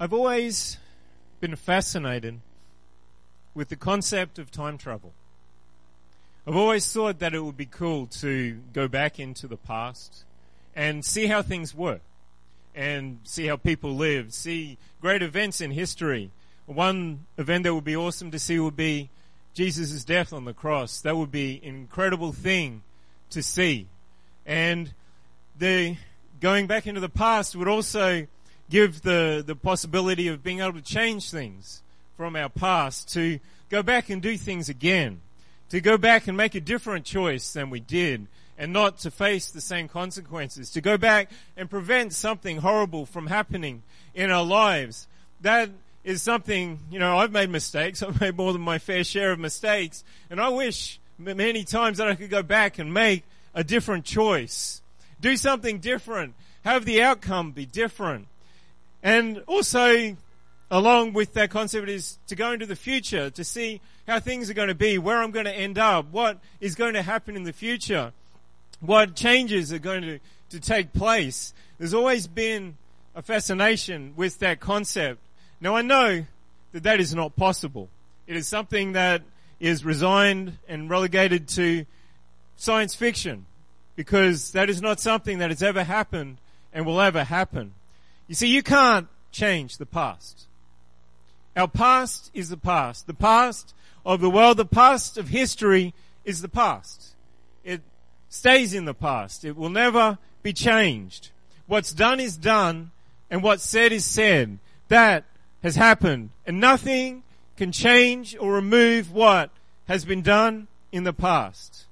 I've always been fascinated with the concept of time travel. I've always thought that it would be cool to go back into the past and see how things were and see how people lived, see great events in history. One event that would be awesome to see would be Jesus' death on the cross. That would be an incredible thing to see. And the going back into the past would also give the, the possibility of being able to change things from our past, to go back and do things again, to go back and make a different choice than we did, and not to face the same consequences, to go back and prevent something horrible from happening in our lives. That is something, you know, I've made mistakes. I've made more than my fair share of mistakes. And I wish many times that I could go back and make a different choice. Do something different. Have the outcome be different. And also, along with that concept is to go into the future, to see how things are going to be, where I'm going to end up, what is going to happen in the future, what changes are going to, to take place. There's always been a fascination with that concept. Now I know that that is not possible. It is something that is resigned and relegated to science fiction because that is not something that has ever happened and will ever happen. You see, you can't change the past. Our past is the past. The past of the world, the past of history is the past. It stays in the past. It will never be changed. What's done is done and what's said is said. That has happened and nothing can change or remove what has been done in the past.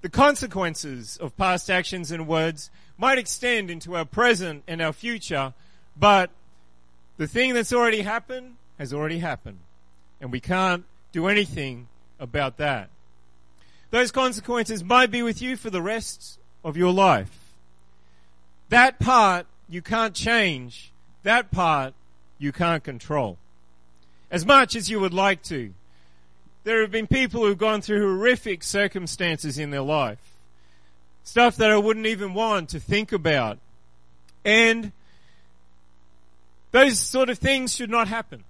The consequences of past actions and words might extend into our present and our future, but the thing that's already happened has already happened. And we can't do anything about that. Those consequences might be with you for the rest of your life. That part you can't change. That part you can't control. As much as you would like to. There have been people who've gone through horrific circumstances in their life stuff that I wouldn't even want to think about. And those sort of things should not happen.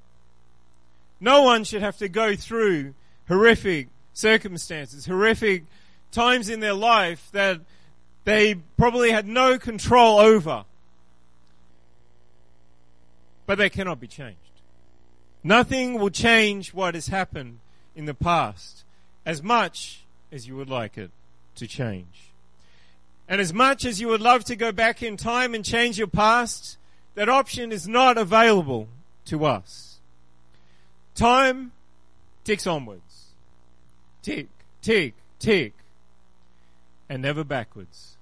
No one should have to go through horrific circumstances, horrific times in their life that they probably had no control over. But they cannot be changed. Nothing will change what has happened in the past as much as you would like it to change. And as much as you would love to go back in time and change your past, that option is not available to us. Time ticks onwards. Tick, tick, tick. And never backwards.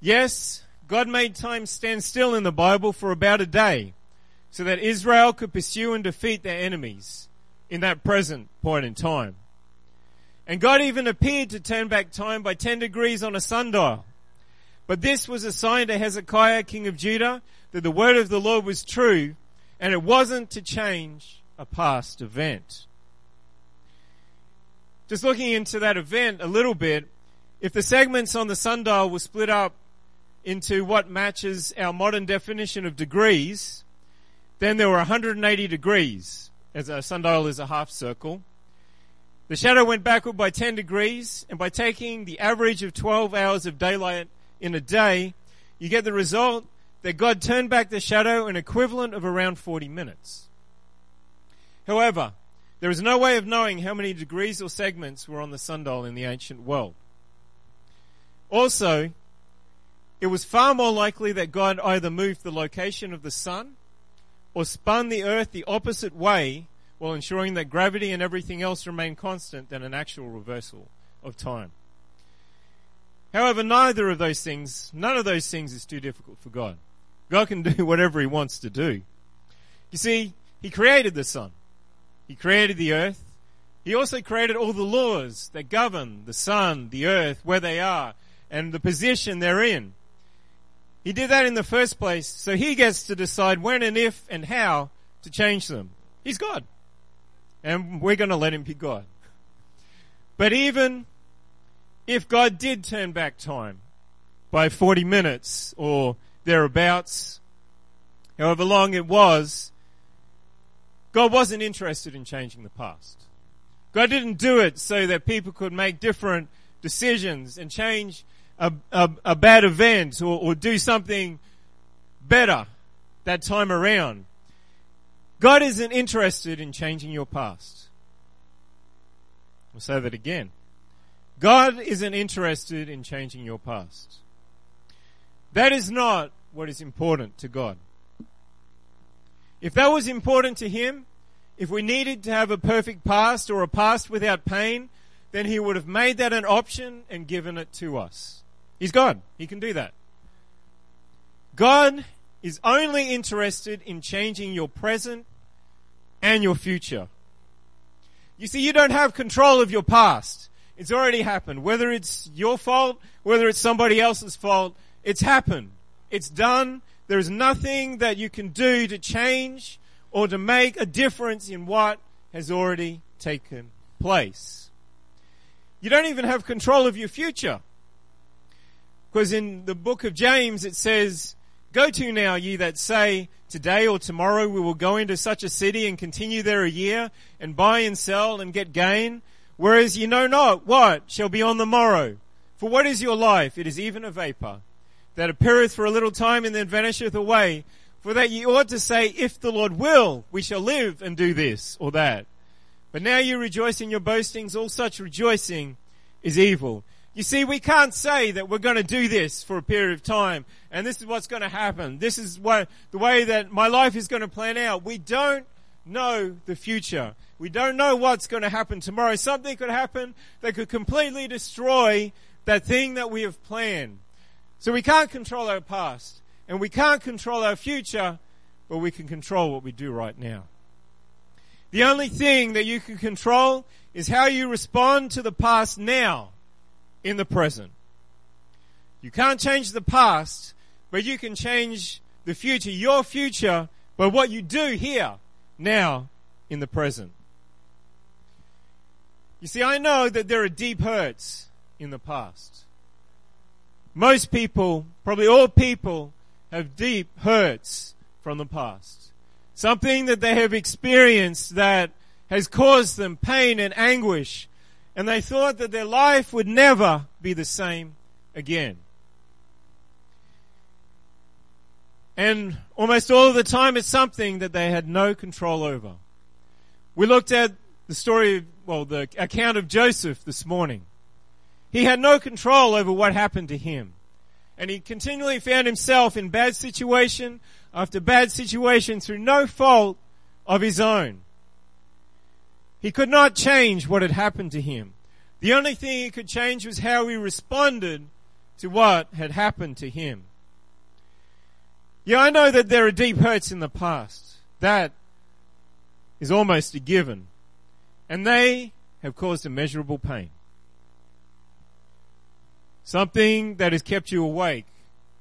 Yes, God made time stand still in the Bible for about a day so that Israel could pursue and defeat their enemies in that present point in time. And God even appeared to turn back time by 10 degrees on a sundial. But this was a sign to Hezekiah, king of Judah, that the word of the Lord was true, and it wasn't to change a past event. Just looking into that event a little bit, if the segments on the sundial were split up into what matches our modern definition of degrees, then there were 180 degrees, as a sundial is a half circle. The shadow went backward by 10 degrees, and by taking the average of 12 hours of daylight in a day, you get the result that God turned back the shadow an equivalent of around 40 minutes. However, there is no way of knowing how many degrees or segments were on the sundial in the ancient world. Also, it was far more likely that God either moved the location of the sun or spun the earth the opposite way while ensuring that gravity and everything else remain constant than an actual reversal of time. However, neither of those things, none of those things is too difficult for God. God can do whatever He wants to do. You see, He created the sun. He created the earth. He also created all the laws that govern the sun, the earth, where they are, and the position they're in. He did that in the first place, so He gets to decide when and if and how to change them. He's God. And we're going to let him be God. But even if God did turn back time by 40 minutes or thereabouts, however long it was, God wasn't interested in changing the past. God didn't do it so that people could make different decisions and change a, a, a bad event or, or do something better that time around. God isn't interested in changing your past. I'll say that again. God isn't interested in changing your past. That is not what is important to God. If that was important to Him, if we needed to have a perfect past or a past without pain, then He would have made that an option and given it to us. He's God. He can do that. God is only interested in changing your present and your future. You see, you don't have control of your past. It's already happened. Whether it's your fault, whether it's somebody else's fault, it's happened. It's done. There's nothing that you can do to change or to make a difference in what has already taken place. You don't even have control of your future. Because in the book of James it says, Go to now, ye that say, Today or tomorrow we will go into such a city and continue there a year, and buy and sell and get gain. Whereas ye know not what shall be on the morrow. For what is your life? It is even a vapor that appeareth for a little time and then vanisheth away. For that ye ought to say, if the Lord will, we shall live and do this or that. But now you rejoice in your boastings. All such rejoicing is evil. You see, we can't say that we're going to do this for a period of time and this is what's going to happen. This is what, the way that my life is going to plan out. We don't know the future. We don't know what's going to happen tomorrow. Something could happen that could completely destroy that thing that we have planned. So we can't control our past and we can't control our future, but we can control what we do right now. The only thing that you can control is how you respond to the past now in the present. You can't change the past, but you can change the future, your future, by what you do here now in the present. You see, I know that there are deep hurts in the past. Most people, probably all people, have deep hurts from the past. Something that they have experienced that has caused them pain and anguish, and they thought that their life would never be the same again. And almost all of the time it's something that they had no control over. We looked at the story, well, the account of Joseph this morning. He had no control over what happened to him. And he continually found himself in bad situation after bad situation through no fault of his own. He could not change what had happened to him. The only thing he could change was how he responded to what had happened to him. Yeah, I know that there are deep hurts in the past. That is almost a given. And they have caused immeasurable pain. Something that has kept you awake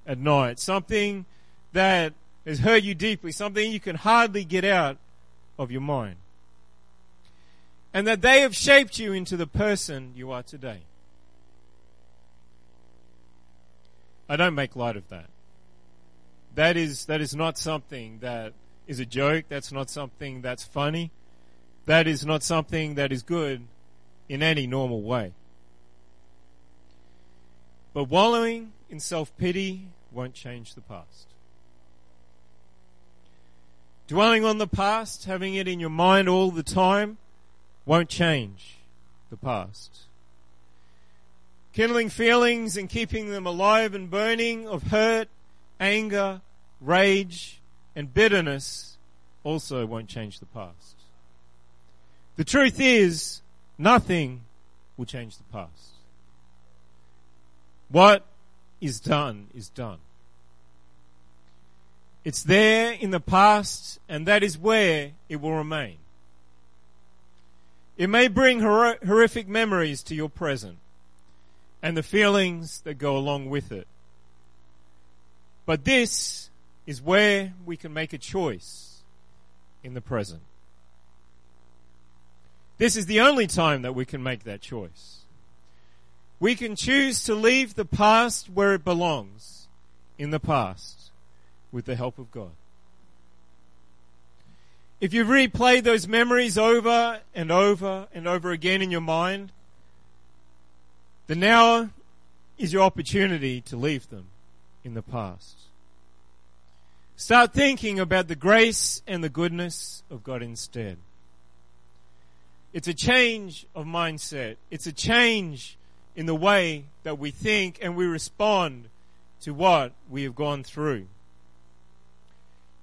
at night. Something that has hurt you deeply. Something you can hardly get out of your mind. And that they have shaped you into the person you are today. I don't make light of that that is that is not something that is a joke. That's not something that's funny. That is not something that is good in any normal way. But wallowing in self pity won't change the past. Dwelling on the past, having it in your mind all the time, won't change the past. Kindling feelings and keeping them alive and burning of hurt, anger, rage, and bitterness also won't change the past. The truth is, nothing will change the past. What is done is done. It's there in the past, and that is where it will remain. It may bring hor- horrific memories to your present and the feelings that go along with it. But this is where we can make a choice in the present. This is the only time that we can make that choice. We can choose to leave the past where it belongs, in the past, with the help of God. If you've replayed those memories over and over and over again in your mind, then now is your opportunity to leave them in the past. Start thinking about the grace and the goodness of God instead. It's a change of mindset. It's a change in the way that we think and we respond to what we have gone through.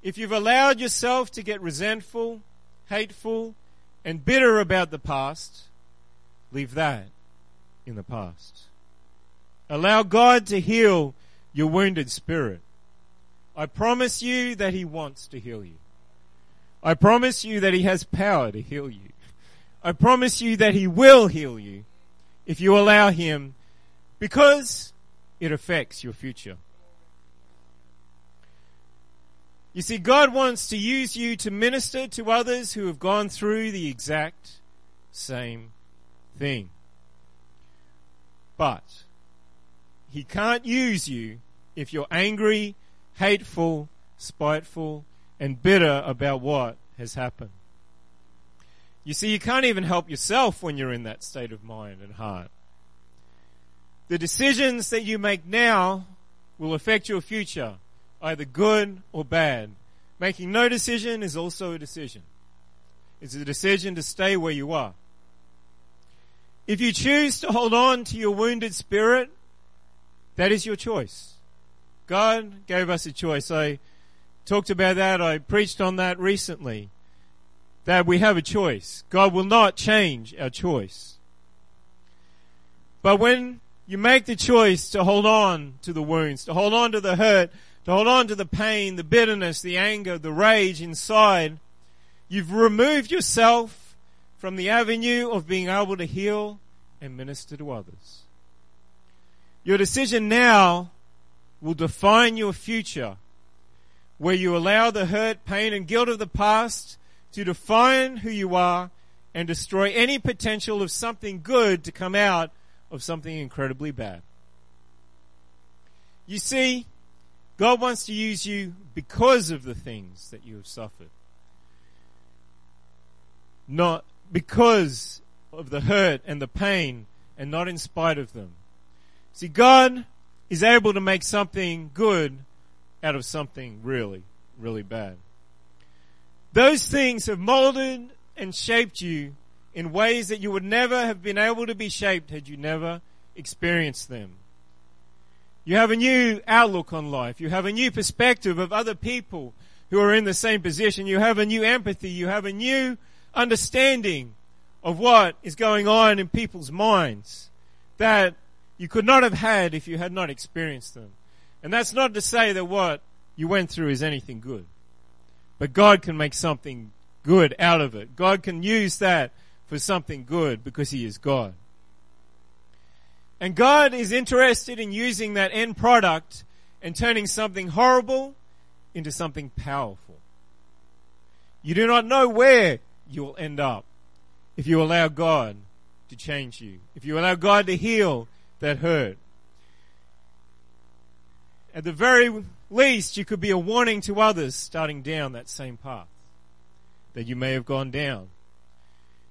If you've allowed yourself to get resentful, hateful, and bitter about the past, leave that in the past. Allow God to heal your wounded spirit. I promise you that He wants to heal you. I promise you that He has power to heal you. I promise you that He will heal you if you allow Him because it affects your future. You see, God wants to use you to minister to others who have gone through the exact same thing. But He can't use you if you're angry, hateful, spiteful, and bitter about what has happened. You see, you can't even help yourself when you're in that state of mind and heart. The decisions that you make now will affect your future, either good or bad. Making no decision is also a decision. It's a decision to stay where you are. If you choose to hold on to your wounded spirit, that is your choice. God gave us a choice. I talked about that. I preached on that recently that we have a choice. God will not change our choice. But when you make the choice to hold on to the wounds, to hold on to the hurt, to hold on to the pain, the bitterness, the anger, the rage inside, you've removed yourself from the avenue of being able to heal and minister to others. Your decision now will define your future where you allow the hurt, pain and guilt of the past to define who you are and destroy any potential of something good to come out of something incredibly bad. You see, God wants to use you because of the things that you have suffered. Not because of the hurt and the pain and not in spite of them. See, God is able to make something good out of something really, really bad. Those things have molded and shaped you in ways that you would never have been able to be shaped had you never experienced them. You have a new outlook on life. You have a new perspective of other people who are in the same position. You have a new empathy. You have a new understanding of what is going on in people's minds that you could not have had if you had not experienced them. And that's not to say that what you went through is anything good. But God can make something good out of it. God can use that for something good because He is God. And God is interested in using that end product and turning something horrible into something powerful. You do not know where you will end up if you allow God to change you, if you allow God to heal that hurt. At the very least, you could be a warning to others starting down that same path that you may have gone down.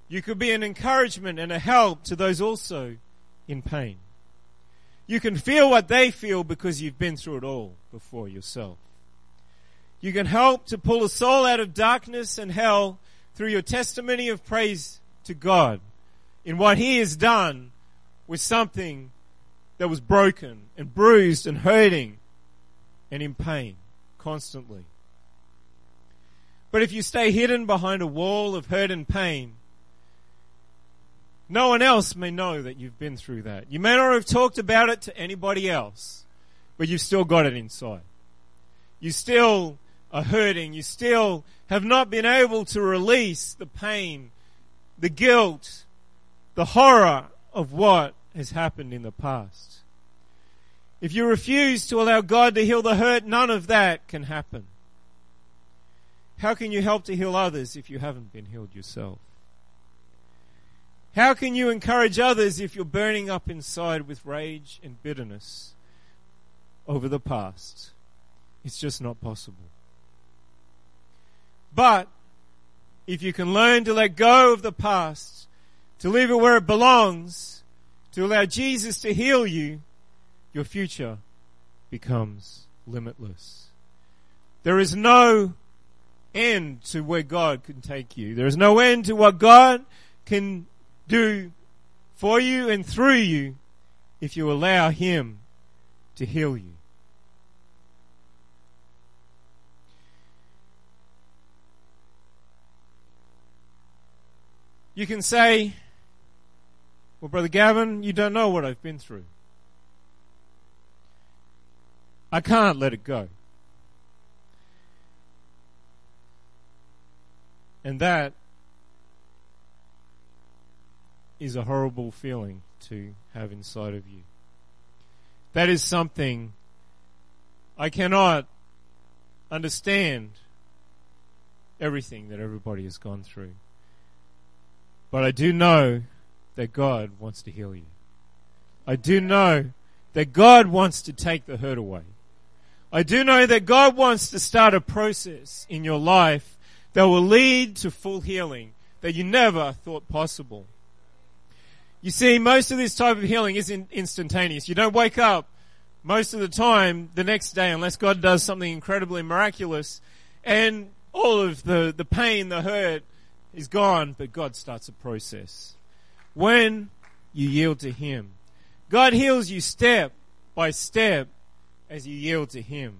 You could be an encouragement and a help to those also in pain. You can feel what they feel because you've been through it all before yourself. You can help to pull a soul out of darkness and hell through your testimony of praise to God in what He has done with something that was broken and bruised and hurting and in pain constantly. But if you stay hidden behind a wall of hurt and pain, no one else may know that you've been through that. You may not have talked about it to anybody else, but you've still got it inside. You still are hurting. You still have not been able to release the pain, the guilt, the horror of what has happened in the past. If you refuse to allow God to heal the hurt, none of that can happen. How can you help to heal others if you haven't been healed yourself? How can you encourage others if you're burning up inside with rage and bitterness over the past? It's just not possible. But if you can learn to let go of the past, to leave it where it belongs, to allow Jesus to heal you, your future becomes limitless. There is no end to where God can take you. There is no end to what God can do for you and through you if you allow Him to heal you. You can say, well, Brother Gavin, you don't know what I've been through. I can't let it go. And that is a horrible feeling to have inside of you. That is something I cannot understand everything that everybody has gone through. But I do know that God wants to heal you. I do know that God wants to take the hurt away. I do know that God wants to start a process in your life that will lead to full healing that you never thought possible. You see, most of this type of healing isn't instantaneous. You don't wake up most of the time the next day unless God does something incredibly miraculous and all of the, the pain, the hurt, is gone, but God starts a process. When you yield to Him, God heals you step by step as you yield to Him.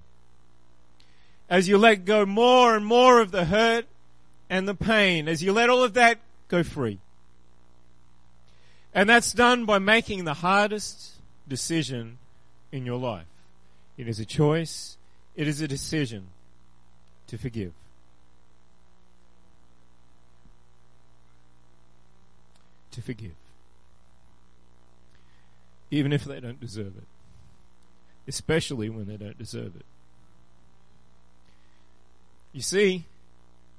As you let go more and more of the hurt and the pain, as you let all of that go free. And that's done by making the hardest decision in your life. It is a choice. It is a decision to forgive. to forgive. Even if they don't deserve it. Especially when they don't deserve it. You see,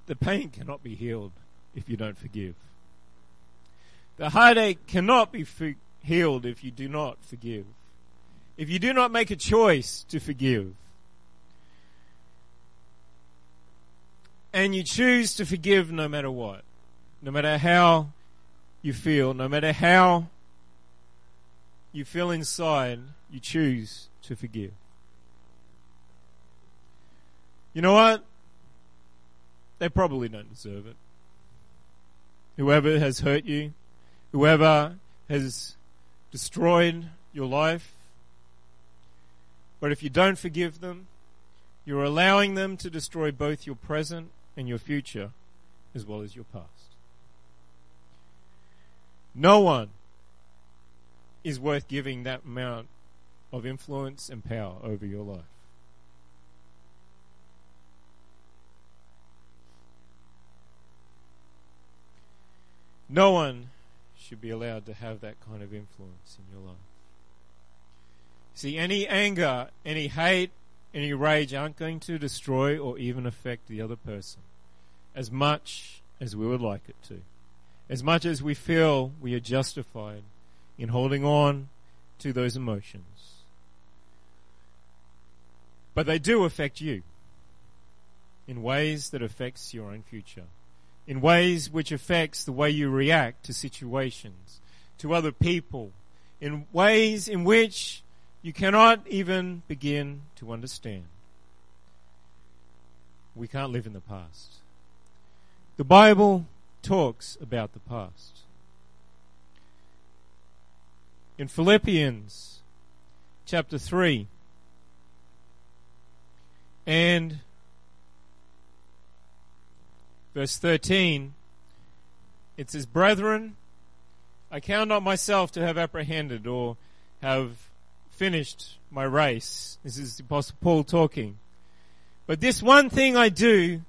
the pain cannot be healed if you don't forgive. The heartache cannot be healed if you do not forgive. If you do not make a choice to forgive. And you choose to forgive no matter what. No matter how you feel, no matter how you feel inside, you choose to forgive. You know what? They probably don't deserve it. Whoever has hurt you, whoever has destroyed your life, but if you don't forgive them, you're allowing them to destroy both your present and your future, as well as your past. No one is worth giving that amount of influence and power over your life. No one should be allowed to have that kind of influence in your life. See, any anger, any hate, any rage aren't going to destroy or even affect the other person as much as we would like it to as much as we feel we are justified in holding on to those emotions. But they do affect you in ways that affects your own future, in ways which affects the way you react to situations, to other people, in ways in which you cannot even begin to understand. We can't live in the past. The Bible talks about the past. In Philippians chapter 3 and verse 13, it says, Brethren, I count not myself to have apprehended or have finished my race. This is the Apostle Paul talking. But this one thing I do,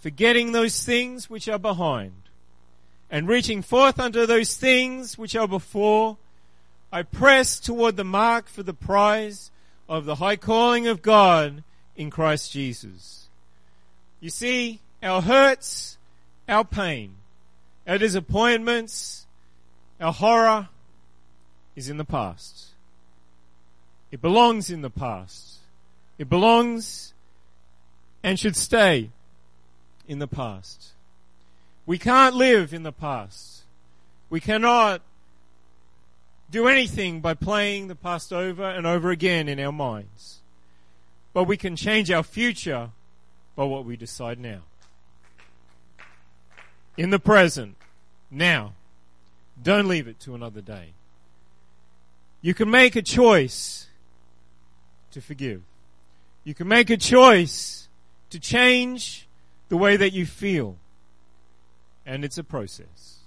forgetting those things which are behind and reaching forth unto those things which are before, I press toward the mark for the prize of the high calling of God in Christ Jesus. You see, our hurts, our pain, our disappointments, our horror is in the past. It belongs in the past. It belongs and should stay in the past. We can't live in the past. We cannot do anything by playing the past over and over again in our minds. But we can change our future by what we decide now. In the present, now. Don't leave it to another day. You can make a choice to forgive. You can make a choice to change the way that you feel. And it's a process.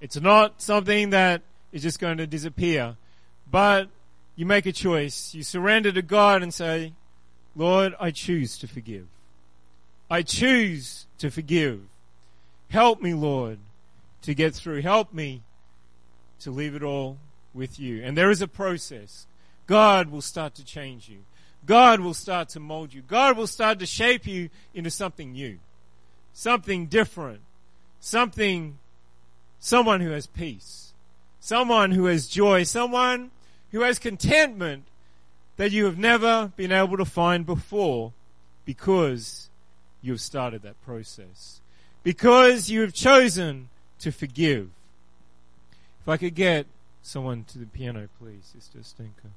It's not something that is just going to disappear, but you make a choice. You surrender to God and say, Lord, I choose to forgive. I choose to forgive. Help me, Lord, to get through. Help me to leave it all with you. And there is a process. God will start to change you. God will start to mold you. God will start to shape you into something new, something different, something, someone who has peace, someone who has joy, someone who has contentment that you have never been able to find before because you have started that process. Because you have chosen to forgive. If I could get someone to the piano, please, Sister Stinker.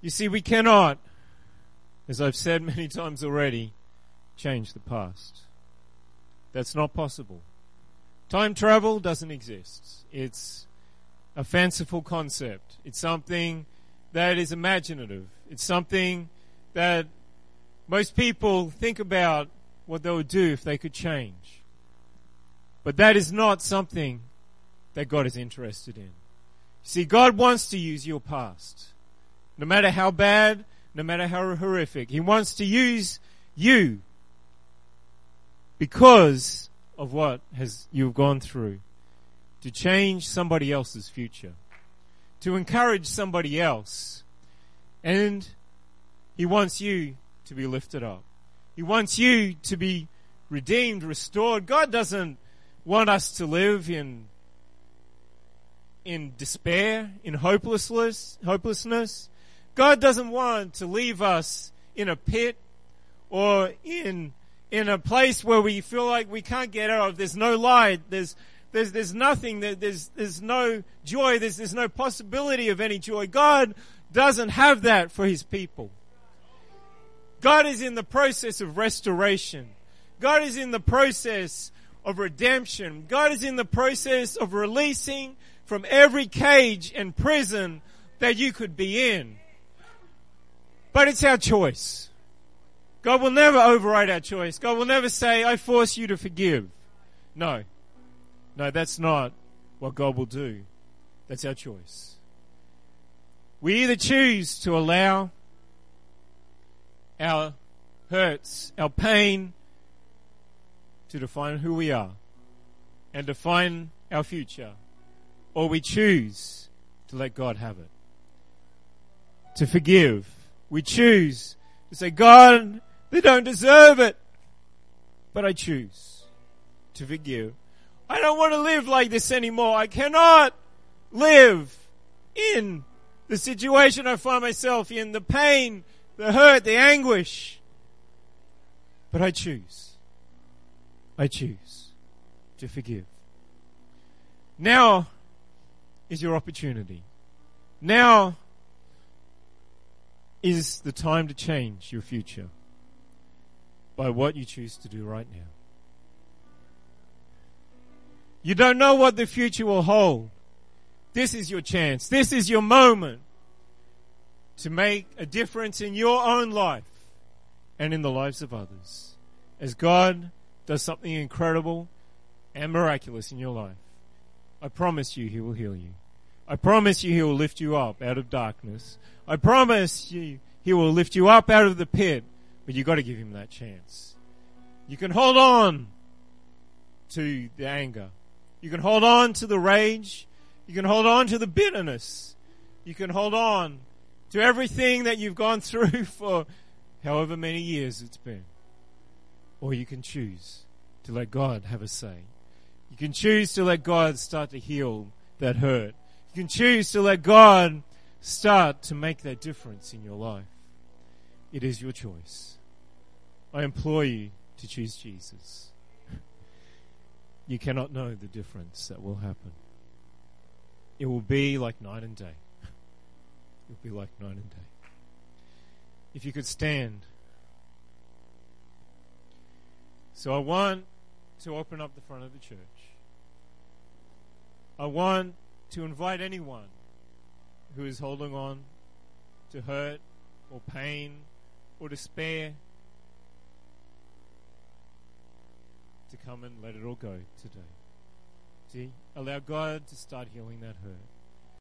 You see, we cannot, as I've said many times already, change the past. That's not possible. Time travel doesn't exist. It's a fanciful concept. It's something that is imaginative. It's something that most people think about what they would do if they could change. But that is not something that God is interested in. See, God wants to use your past. No matter how bad, no matter how horrific. He wants to use you because of what has you've gone through to change somebody else's future, to encourage somebody else. And he wants you to be lifted up. He wants you to be redeemed, restored. God doesn't want us to live in in despair, in hopelessness, hopelessness. God doesn't want to leave us in a pit or in in a place where we feel like we can't get out of. There's no light. There's there's there's nothing. There's there's no joy. There's there's no possibility of any joy. God doesn't have that for His people. God is in the process of restoration. God is in the process of redemption. God is in the process of releasing from every cage and prison that you could be in. But it's our choice. God will never override our choice. God will never say, I force you to forgive. No. No, that's not what God will do. That's our choice. We either choose to allow our hurts, our pain to define who we are and define our future, or we choose to let God have it. To forgive. We choose to say, God, they don't deserve it. But I choose to forgive. I don't want to live like this anymore. I cannot live in the situation I find myself in, the pain, the hurt, the anguish. But I choose. I choose to forgive. Now is your opportunity. Now is the time to change your future by what you choose to do right now. You don't know what the future will hold. This is your chance. This is your moment to make a difference in your own life and in the lives of others. As God does something incredible and miraculous in your life, I promise you He will heal you. I promise you He will lift you up out of darkness. I promise you He will lift you up out of the pit but you've got to give him that chance. You can hold on to the anger. You can hold on to the rage. You can hold on to the bitterness. You can hold on to everything that you've gone through for however many years it's been. Or you can choose to let God have a say. You can choose to let God start to heal that hurt. You can choose to let God start to make that difference in your life. It is your choice. I implore you to choose Jesus. You cannot know the difference that will happen. It will be like night and day. It will be like night and day. If you could stand. So I want to open up the front of the church. I want to invite anyone who is holding on to hurt or pain or despair to come and let it all go today. See, allow God to start healing that hurt.